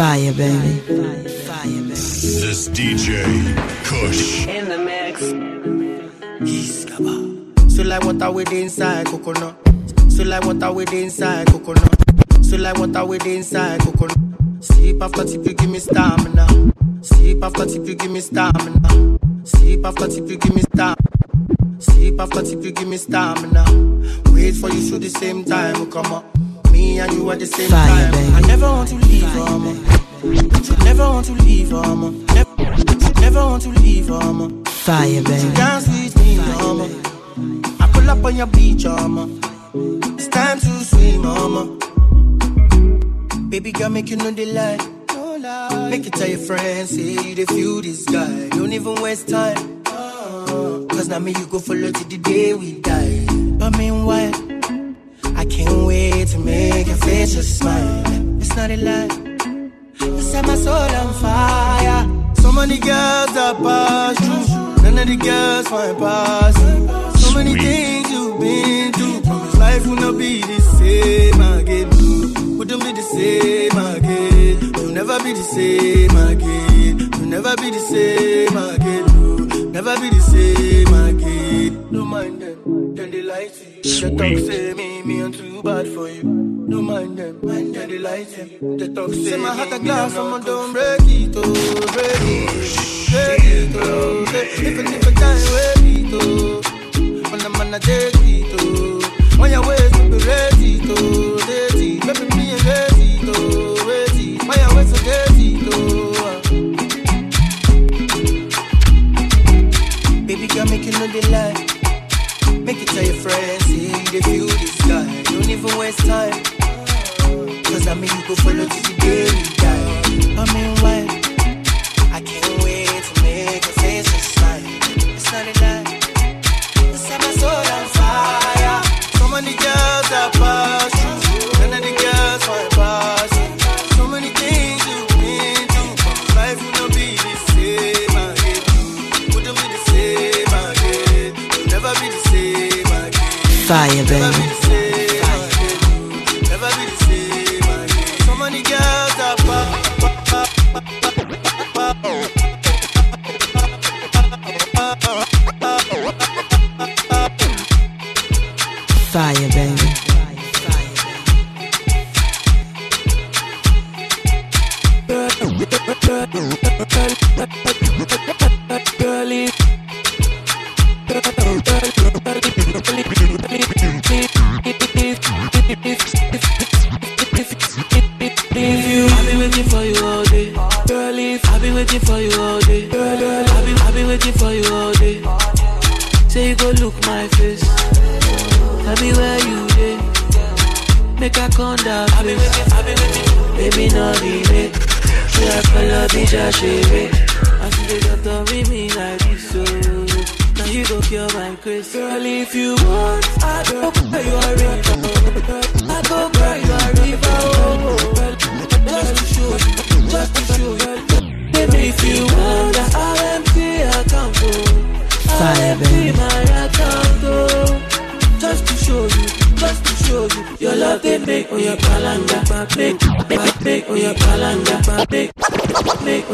Fire, baby. fire baby This DJ Kush. In the mix. So like water with inside coconut. So like water with inside coconut. So like water with inside coconut. Sip after sip, you give me stamina. Sip after sip, you give me stamina. Sip after sip, you give me stamina. Sip after sip, you give me stamina. Wait for you, so the same time, come on. Me and you at the same Fire, time. baby. I never want to leave, oh, mama. Never want to leave, oh, mama. Never, never want to leave, oh, mama. Fire, baby. Dance with me, mama. I pull up on your beach, mama. It's time to swim, mama. Baby girl, make you know the lie. Make it tell your friends, say you the feel this guy. Don't even waste time. Cause now me you go follow till the day we die. But meanwhile, I can't wait to make your face just smile. It's not a lie. You set my soul on fire. So many girls that pass through. None of the girls find pass you. So many things you've been through. Life will not be the same again. Wouldn't be the same again. You'll never be the same again. You'll never be the same again. Never be the same again. Don't mind then they lie to you. They talk say me, me I'm too bad for you. Don't mind them, mind them, they lie to you. They talk say my heart a glass, someone don't break it, oh, break it, oh, oh, break it, oh. Say, If a if a die, break it, oh. When I'm on a take it, oh. When your ways to be ready, to ready. Baby, me and ready, to ready. When your ways to ready, to. Oh. Baby girl, make you know the lie. Tell your friends, say they feel this guy. Don't even waste time. Cause I mean you go follow till the day we die. I mean why? Fire, baby.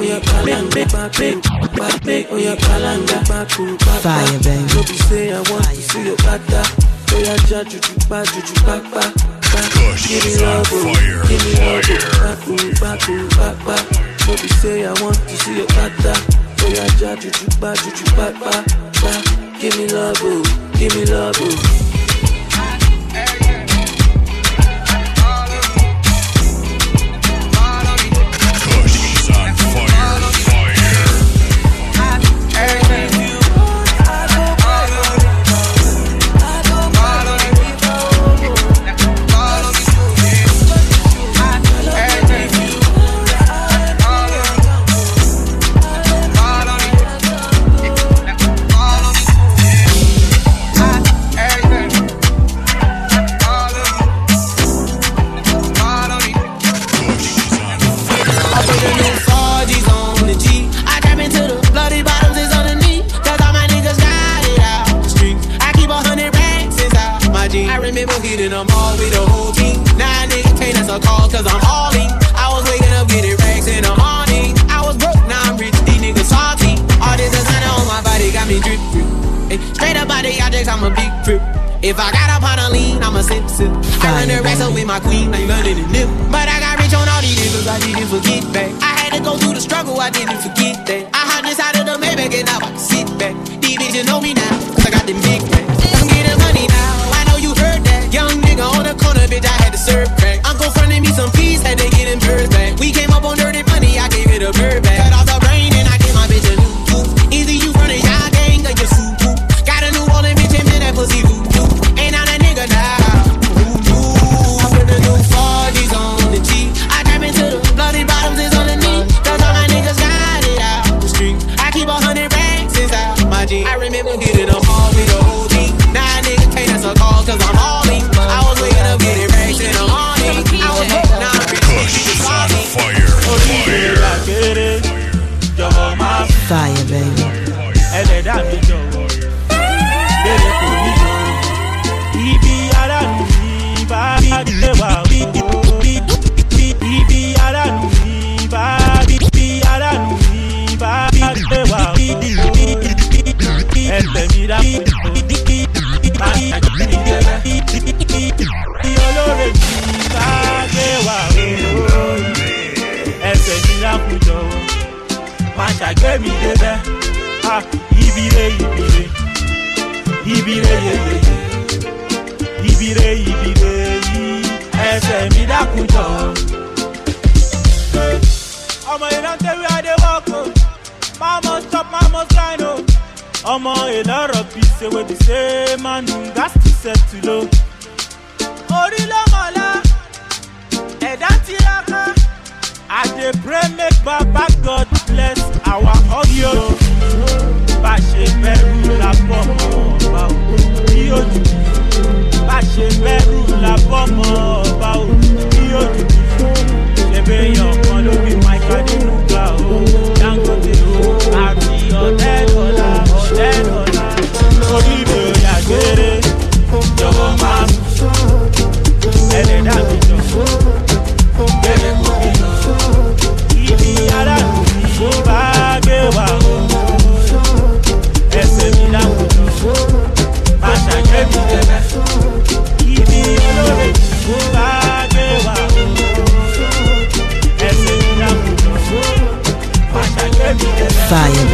Your calendar, your calendar, back back. Fire, baby. No be say I want to see your dada. So ya ja juju ba juju back back back. Give me love, oh. fire, give me love, oh. fire. back to oh, back oh, back back. No be say I want to see your dada. So ya ja juju ba juju back back back. Give me love, oh. give me love, oh. I'm a big trip. If I got up on a lean, I'm a sip sip. I run the wrestle with my queen, I learning it nip. But I got rich on all these niggas, I didn't forget that. I had to go through the struggle, I didn't forget that. I hopped inside of the Maybach and now I can sit back. These bitches know me now, cause I got them big racks. I'm getting money now, I know you heard that. Young nigga on the corner, bitch, I had to serve crack. Uncle fronted me some peas, had to get fire.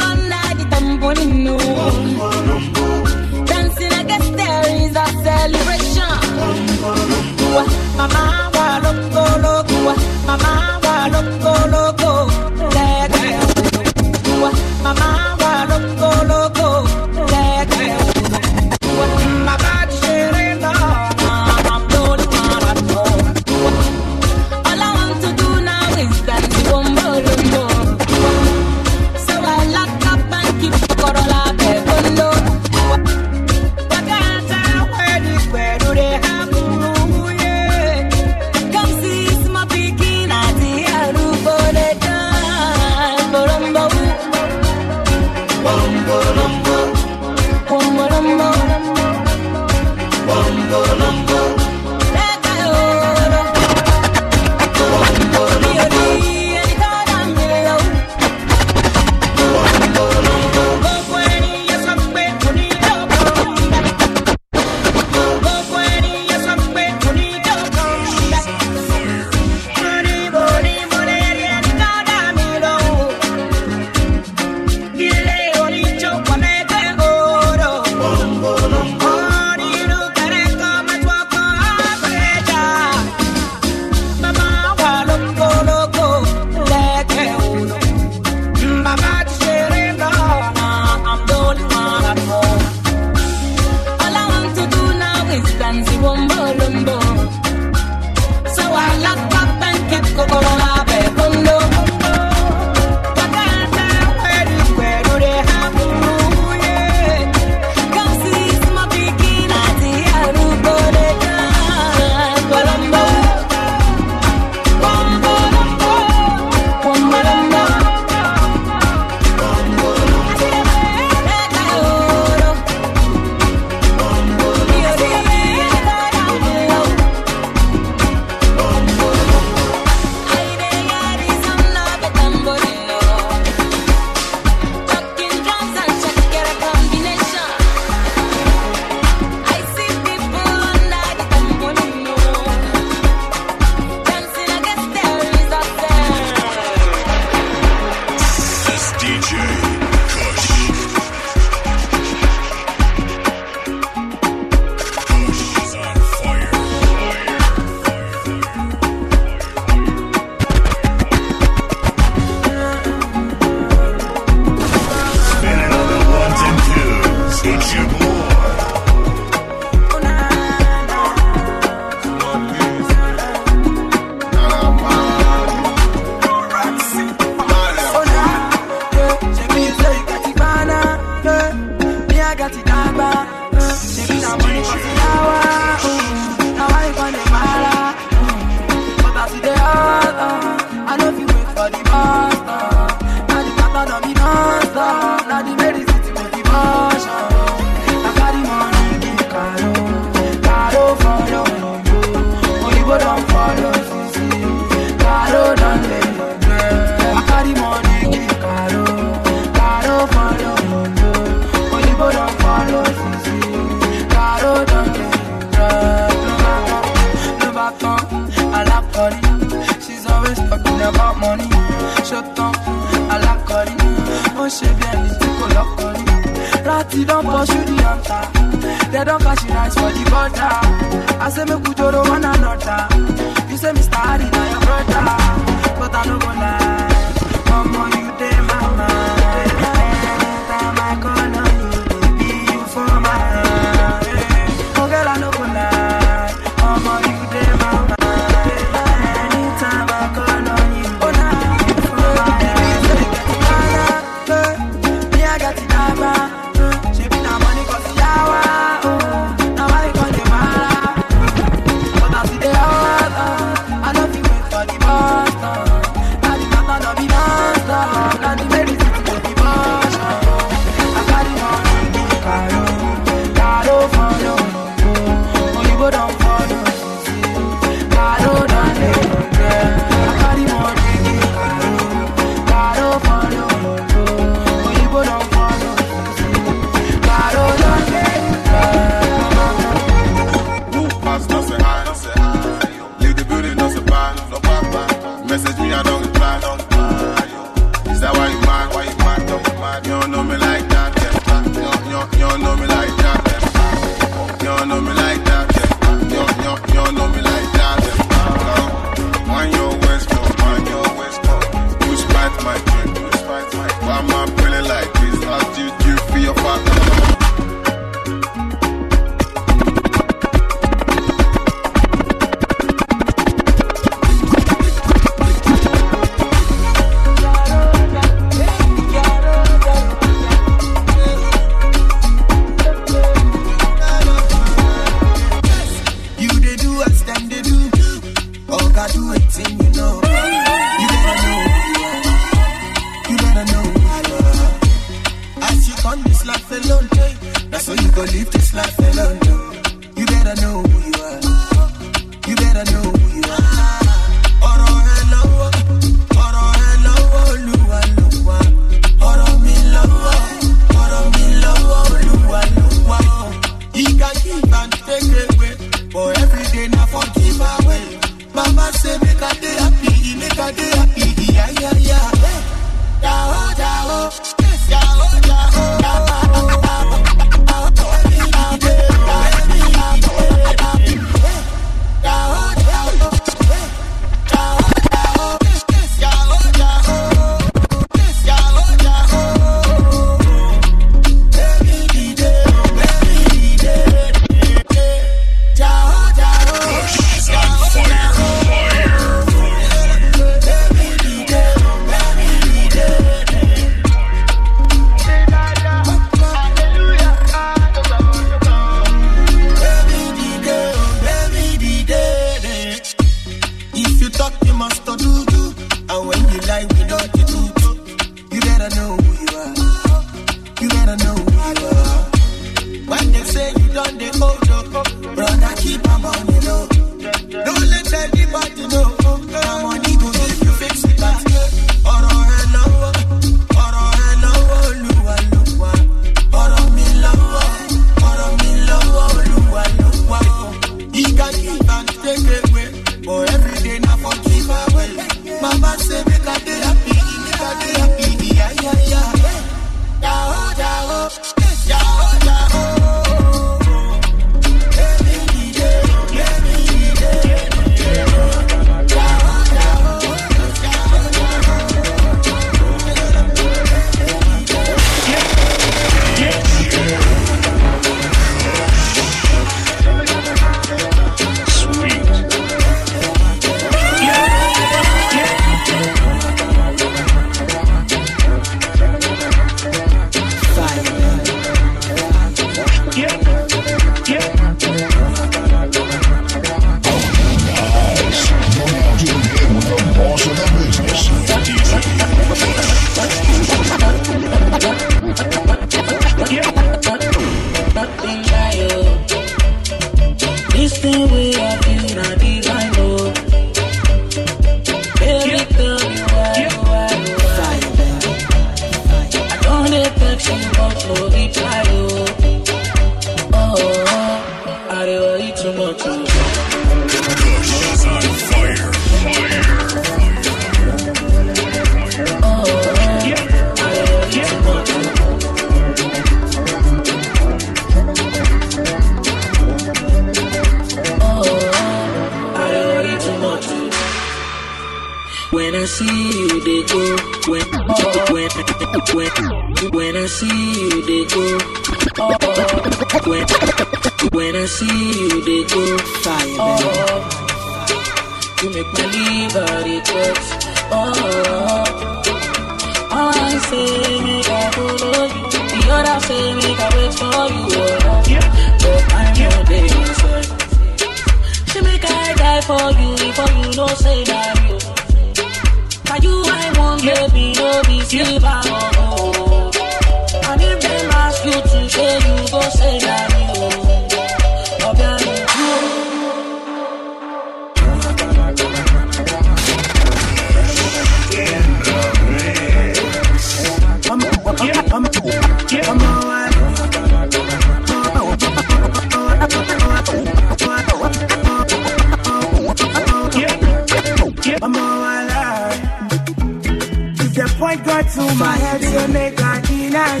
get to my head, they make I deny.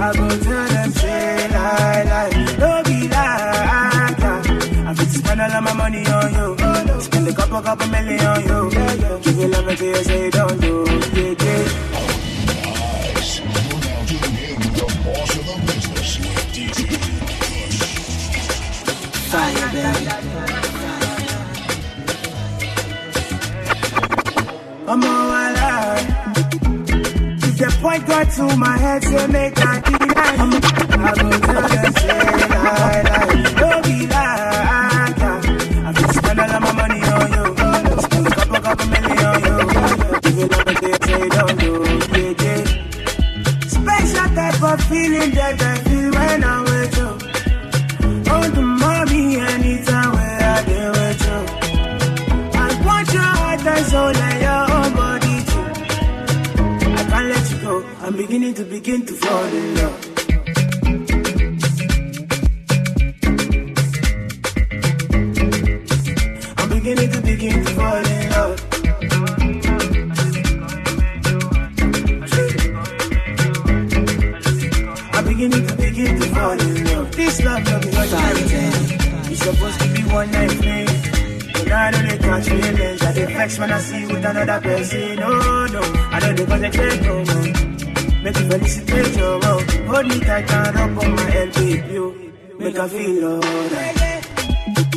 I go tell them, say, I lie, don't be like I fit spend all of my money on you. Spend a couple, couple million on you. Give you love until you say don't do, yeah, yeah. Point God to my head, say make I deny. I'ma tell you, say lie. begin to fall in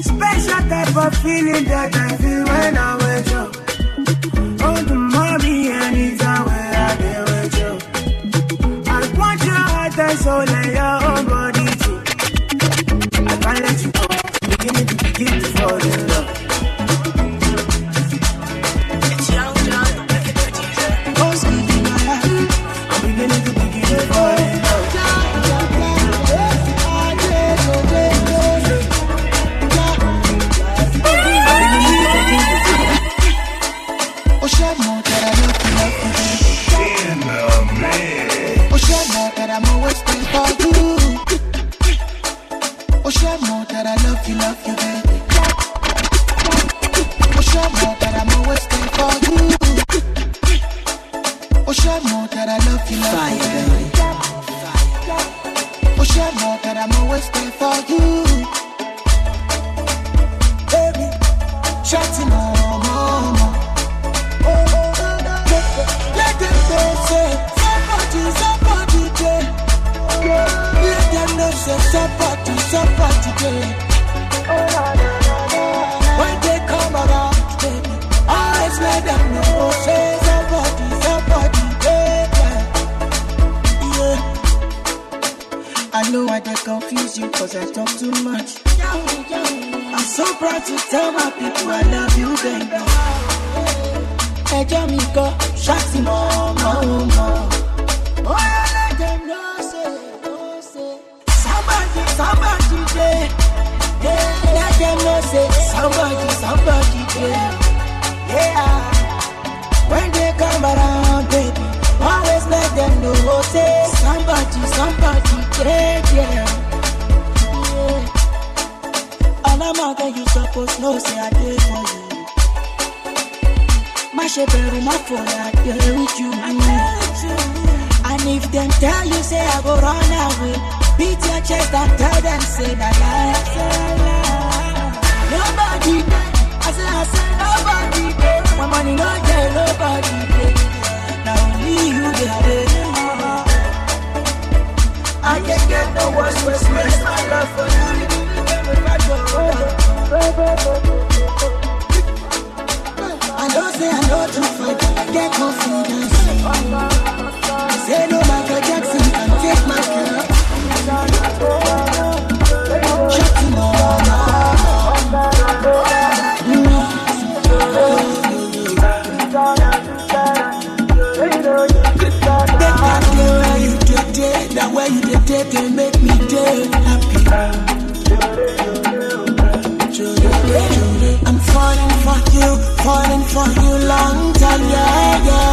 Special type of feeling that I feel when I oh, the I with you. I want your heart and soul and your whole body. play with you. And if them tell you, say I go run away, beat your chest and tell them, say that I lie. Nobody. I say, I say, nobody dead. My money no dead, nobody dead. Now only you dead. I can't get no worse, worse, worse. My love for you, you never got your just say I know to fight, get confidence. Say no for you long time, yeah, yeah.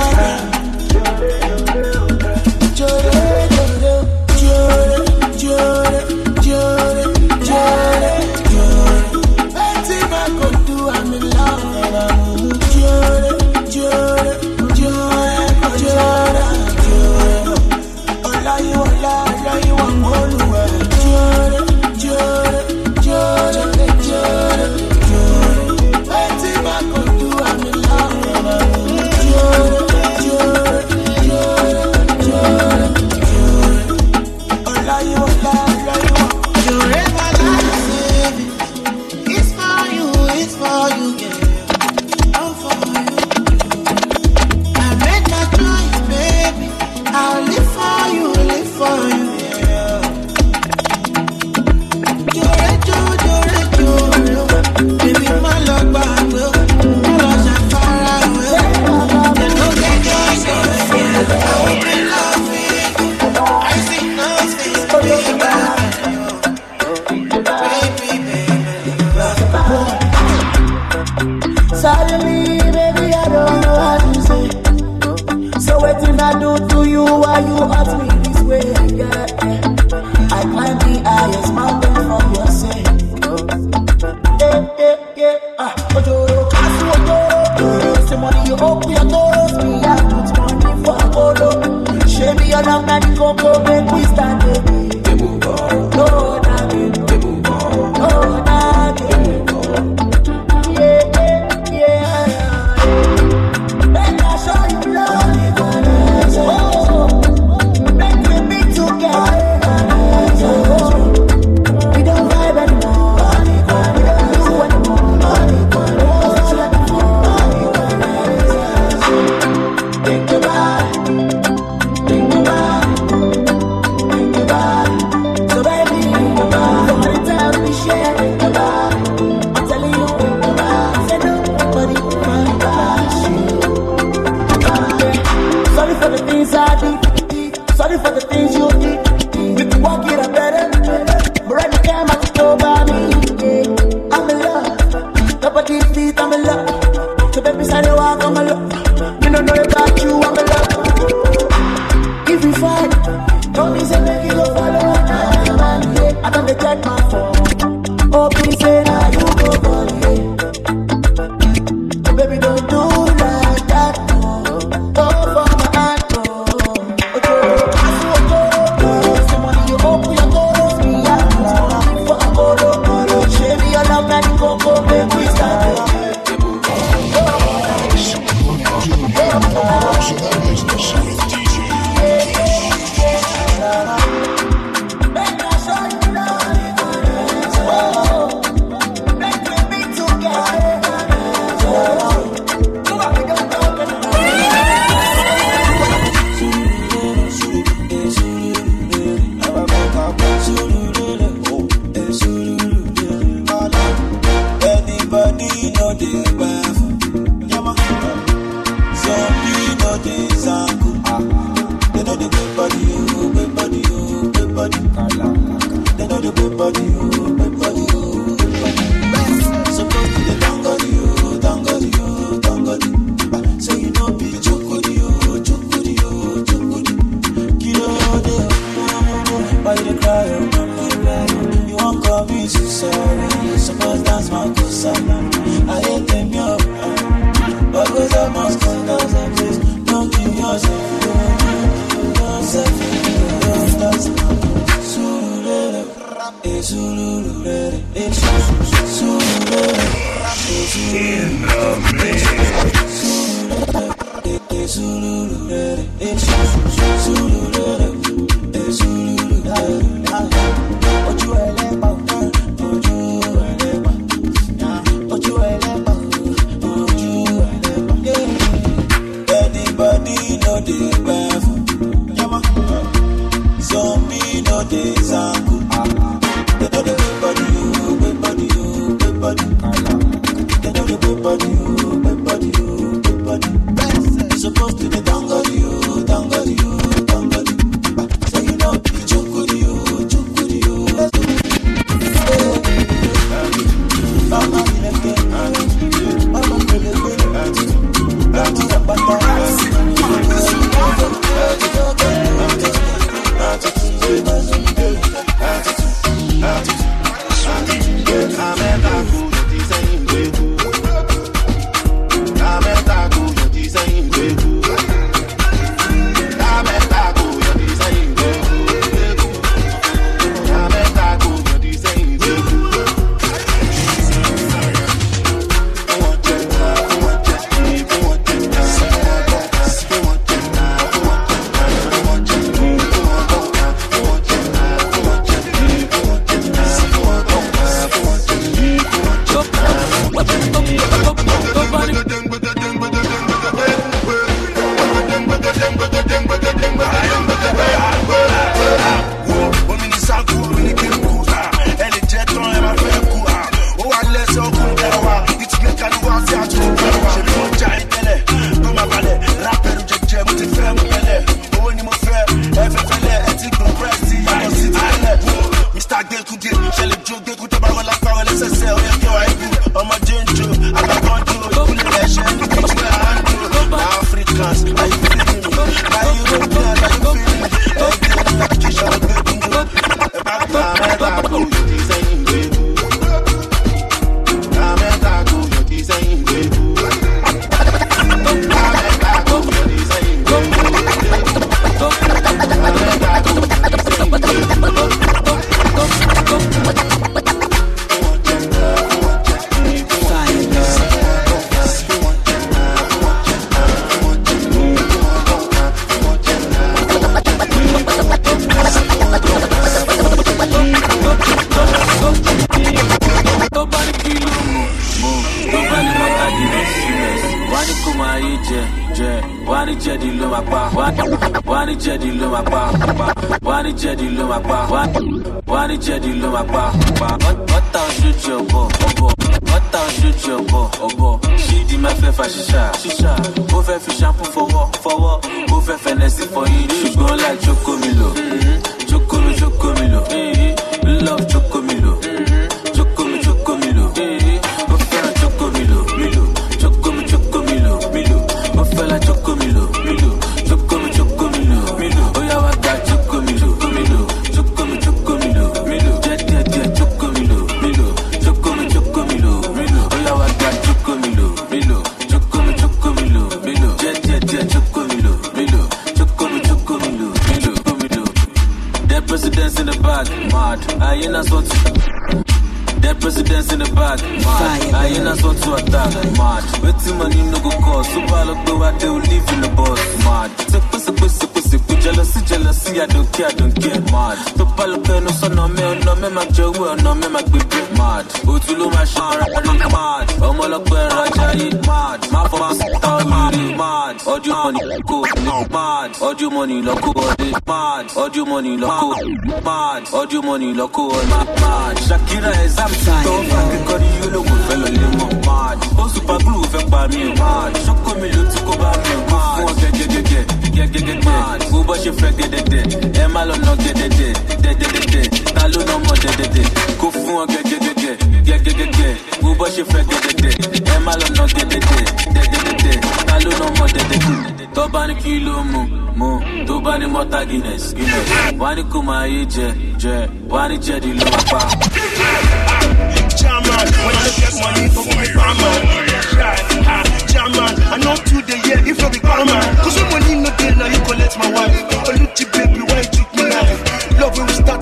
jẹ́dì ló máa pa. Wá ní jẹ́dì ló máa pa. Bọ́tà oṣù jẹ́ ọ̀bọ̀. Bọ́tà oṣù jẹ́ ọ̀bọ̀. Ṣídìí máa fẹ́ fa ṣíṣà. money lọ́kọ́ mad ọdún money lọ́kọ́ ọ̀nà mad Shakira is exam time tọ́ fàákì kọ́rí olówó fẹ́ lọ lé mọ́ mad ó super glue fẹ́ pa mí mad ṣọ́kọ́ mi ló ti kó bá mi mad fún ọ̀gẹ́ gẹ́gẹ́gẹ́ gẹ́gẹ́gẹ́ bó bọ́ ṣe fẹ́ gẹ́dẹ́dẹ́ ẹ má lọ nà gẹ́dẹ́dẹ́ dẹ́dẹ́dẹ́dẹ́ no ló nà mọ́ dẹ́dẹ́dẹ́ kó fún ọ̀gẹ́ gẹ́gẹ́gẹ́ gẹ́gẹ́gẹ́ bó bọ́ ṣe fẹ́ gẹ́dẹ́dẹ́ ẹ má lọ nà gẹ́dẹ́dẹ́ dẹ́dẹ́dẹ́dẹ́ ta ló nà mọ́ dẹ́dẹ́dẹ́ bani kí mú mú tó mọ́tà guinness guinness bani ní yé jẹ jẹ ló pa. When you get money, don't be barman. German, I know today, yeah, if you be German, Cause when money no day, now you collect my wife. Oluchi baby, why you treat me like? Love we start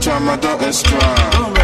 try, my daughter's strong.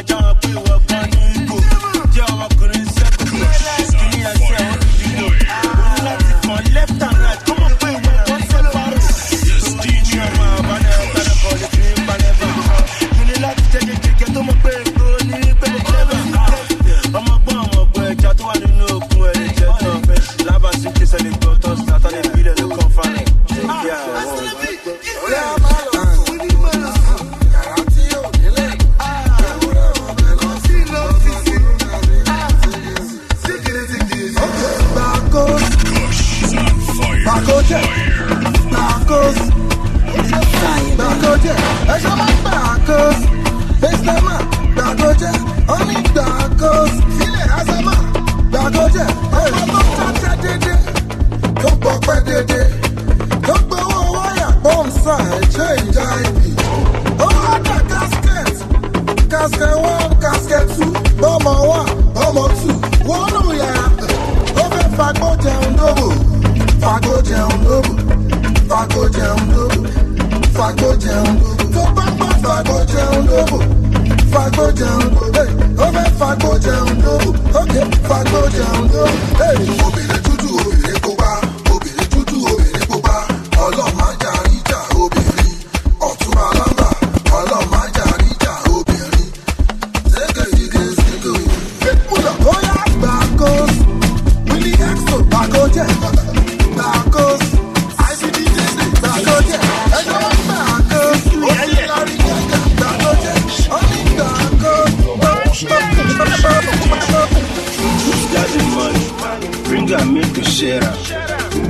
I can't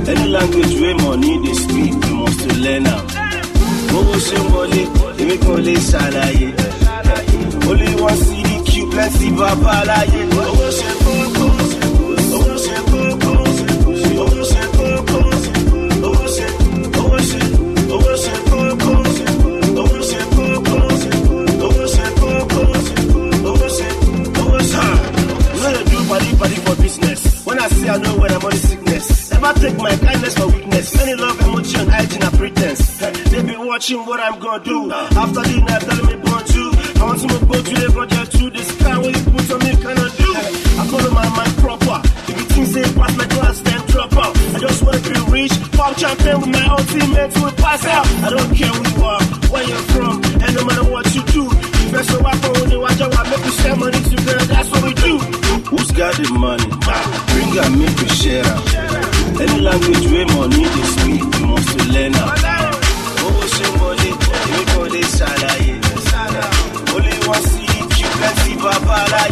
Any language wey money dey speak, you must to learn am. Owó ṣe ń wọlé, èmi kan lè ṣàlàyé. Olúwa sí ní kí plenty bàbá aláyé. Never take my kindness for weakness. Many love emoji and hygiene are pretense. They be watching what I'm gonna do. After dinner, telling me born to. I want to move go to the project to the sky. What you put on me cannot do. I follow my mind proper. If you think say pass my class, then drop out. I just wanna be rich, pop champion with my teammates will pass out. I don't care who you are, where you're from, and no matter what you do. If so I go only watch out, make you share money together. That's what we do. Who's got the money? Bring her, make we share. Any language where money they speak, you must learn her. Owó ṣe wọlé, èmi kò lè ṣàlàyé. Only one see kí plenty bàbá aláyé.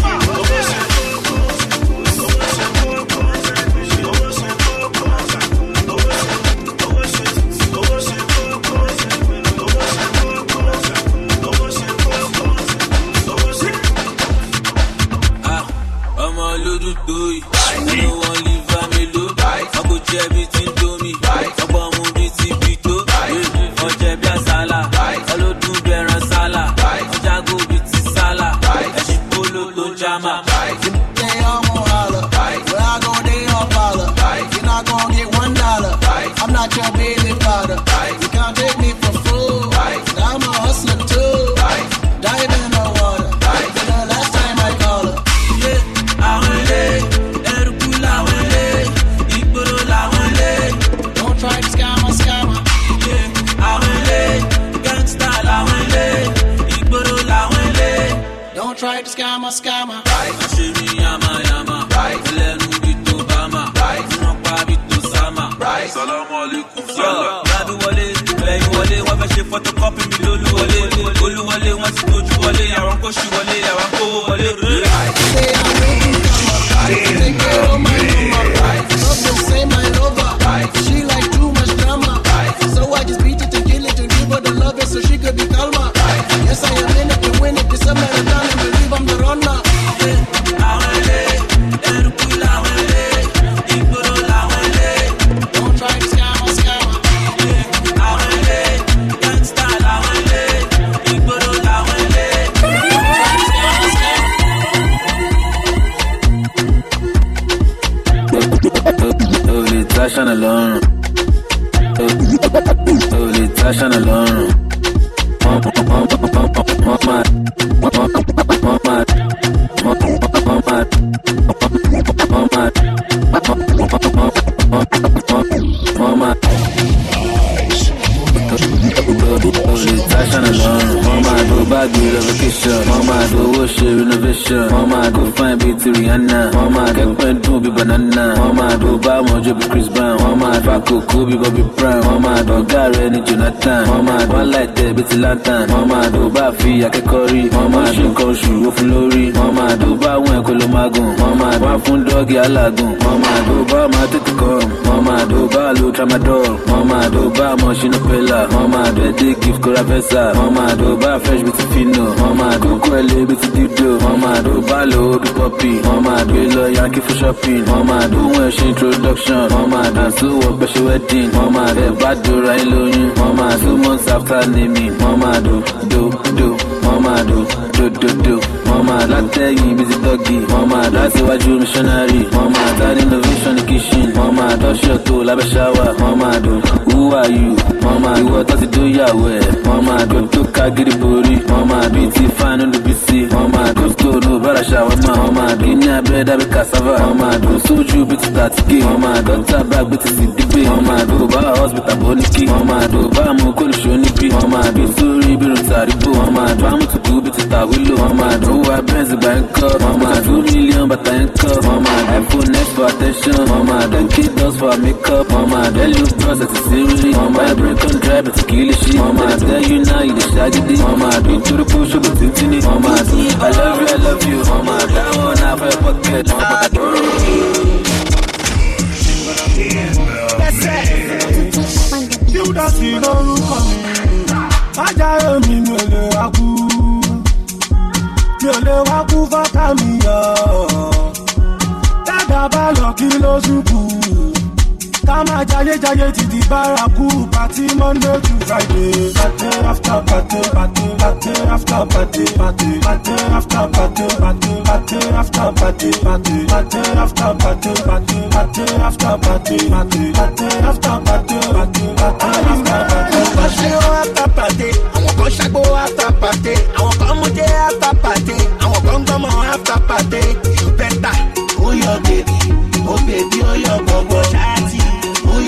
Not your baby father. You can't take me for fool. I'm a hustler too. Dive in the water. For the last time I call her. àwọn ilé ẹrùkú làwọn ilé ìgboro làwọn ilé. Don't try to scam a scammer. Yeah. àwọn ilé gangsta làwọn ilé ìgboro làwọn ilé. Don't try to scam a scammer. Photocopy mi lólúwọlé olúwọlé wọ́n ti tójú wọlé àwọn kò ṣì wọlé àwọn kò wọlé. Bíi Bobby Brown. Wọ́n máa do ọ̀gá rẹ̀ ní Jonathan. Wọ́n máa do aláìtẹ́ bíi ti Lantan. Wọ́n máa do bá fi akẹ́kọ̀ọ́ rí. Wọ́n máa ṣe nǹkan oṣù ó fún lórí. Wọ́n máa do bá àwọn ẹ̀kọ́ ló máa gùn. Wọ́n máa wá fún dọ́ọ̀gì alágùn. Wọ́n máa do bá ọmọ tètè kọ́. Wọ́n máa do bá a lo tramadol. Wọ́n máa do bá ọmọ ṣínú pẹ́lá. Wọ́n máa do ẹdí gift kóra fẹ́sà. Wọ́n máa do bá a fresh bíi ti fino. Wọ́n máa do kó ẹ lé bíi ti dídò. Wọ́n máa do bá a lo bí pọ́pì. Wọ́n máa do lọ yankee fún shopping. Wọ́n máa do wọn ṣe introduction. Wọ́n máa dàn sí wọ gbẹ́sẹ̀ wedding. Wọ́n máa dẹ̀ bá dora ẹ lóyún. Wọ́n máa do months after naming. Wọ́n máa do do do. Wọ́n máa do do do do. Wọ́n máa látẹ̀yìn bíi ti dọ́gì. Wọ́n máa dá síwájú missionary. Wọ́n máa dá innovation ní kitchen. Wọ́n máa dọ́ṣọ̀ tó lábẹ́. Wọ́n máa do who are you? Wọ́n máa ìwọ tó tó yàwó ẹ̀. Wọ́n máa do tó ká gidi borí. Wọ́n máa bí ti fáánù ló sí. Wọ́n máa do stone bára ṣàwọ́mà. Wọ́n máa do ní abẹ́rẹ́ dábẹ́ cassava. Wọ́n máa do sójú bí ti tàtíkè. Wọ́n máa do tábà gbé ti sì dígbé. Wọ́n máa do bá hospital kí. Wọ́n máa do bá mú kólùṣó níbí. Wọ́n máa do sórí bí rò tàrígbò. Wọ́n máa do àmùtùkù bí ti tàwílò. Wọ́n máa do wá bẹ́ẹ̀sì gbà ń kọ́. Wọ́n máa do mílíọ̀n bàtà ń kọ́. Wọ́n máa do iPhone X for attention. Wọ́n máa do kid dust for makeup, mama. That look cross as a serious, on I break on drive, it's a killer shit, on I day you know you the shaggy. Dick, mama. I been through the push, but it's on my mama. I love you, I love you, on my one i won't ká máa jayéjayé ti di bárakú pàtí monday to friday. pàtẹ after pàtẹ pàtẹ pàtẹ after pàtẹ pàtẹ pàtẹ after pàtẹ pàtẹ pàtẹ after pàtẹ pàtẹ pàtẹ after pàtẹ pàtẹ pàtẹ after pàtẹ pàtẹ pàtẹ after pàtẹ pàtẹ pàtẹ after pàtẹ. àwọn kan ṣe after pàtẹ àwọn kan ṣàgbó after pàtẹ àwọn kan mú jẹ after pàtẹ àwọn kan gbọmọ after pàtẹ you better oh ó baby, bèbí baby oh bèbí ó yọ gbọgbọ ṣáàtì.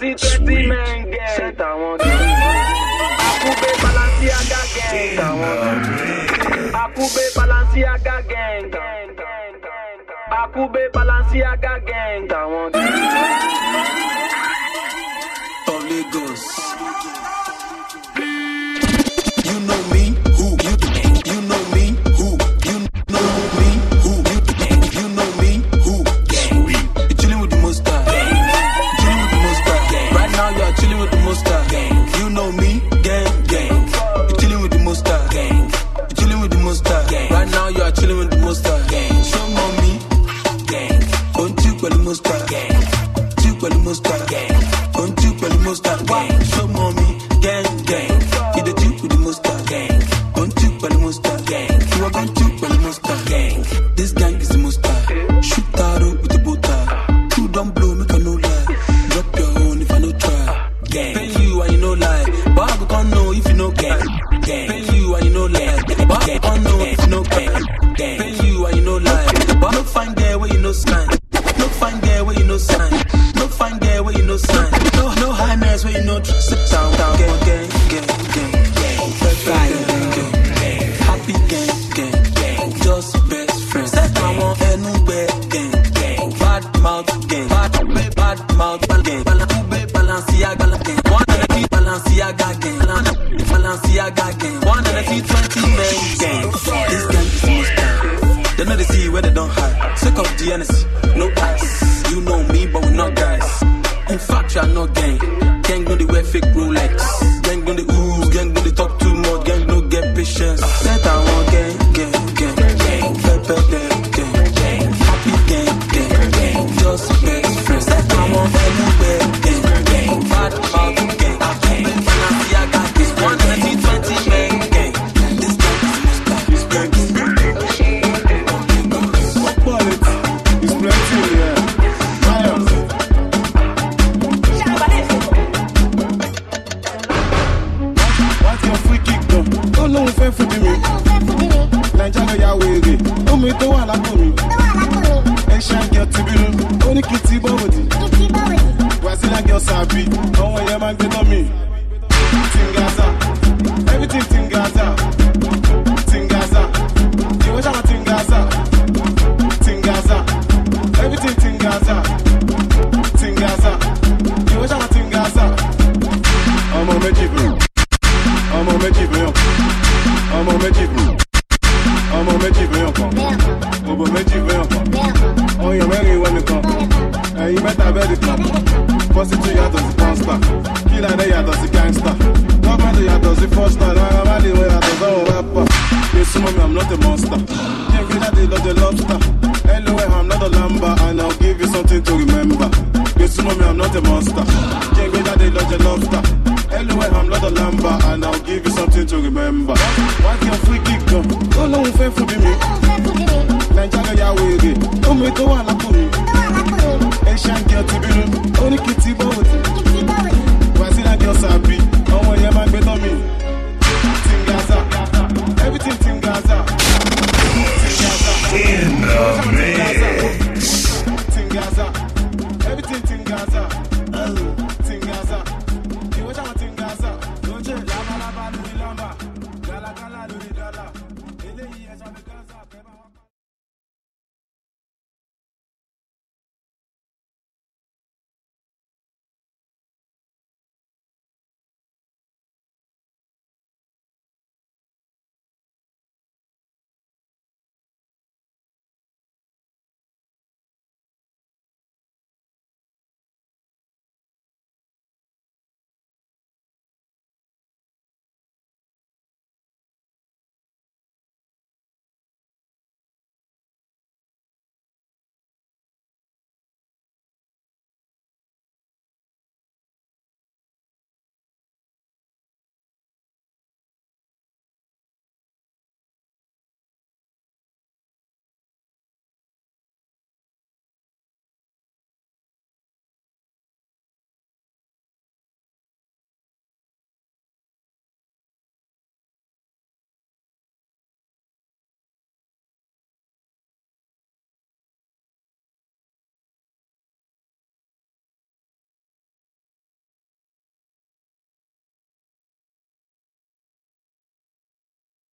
Dirty, 30 man gang. Set I want you. Akube Balenciaga gang. I want. Akube Balenciaga gang. Akube Balenciaga gang. remember.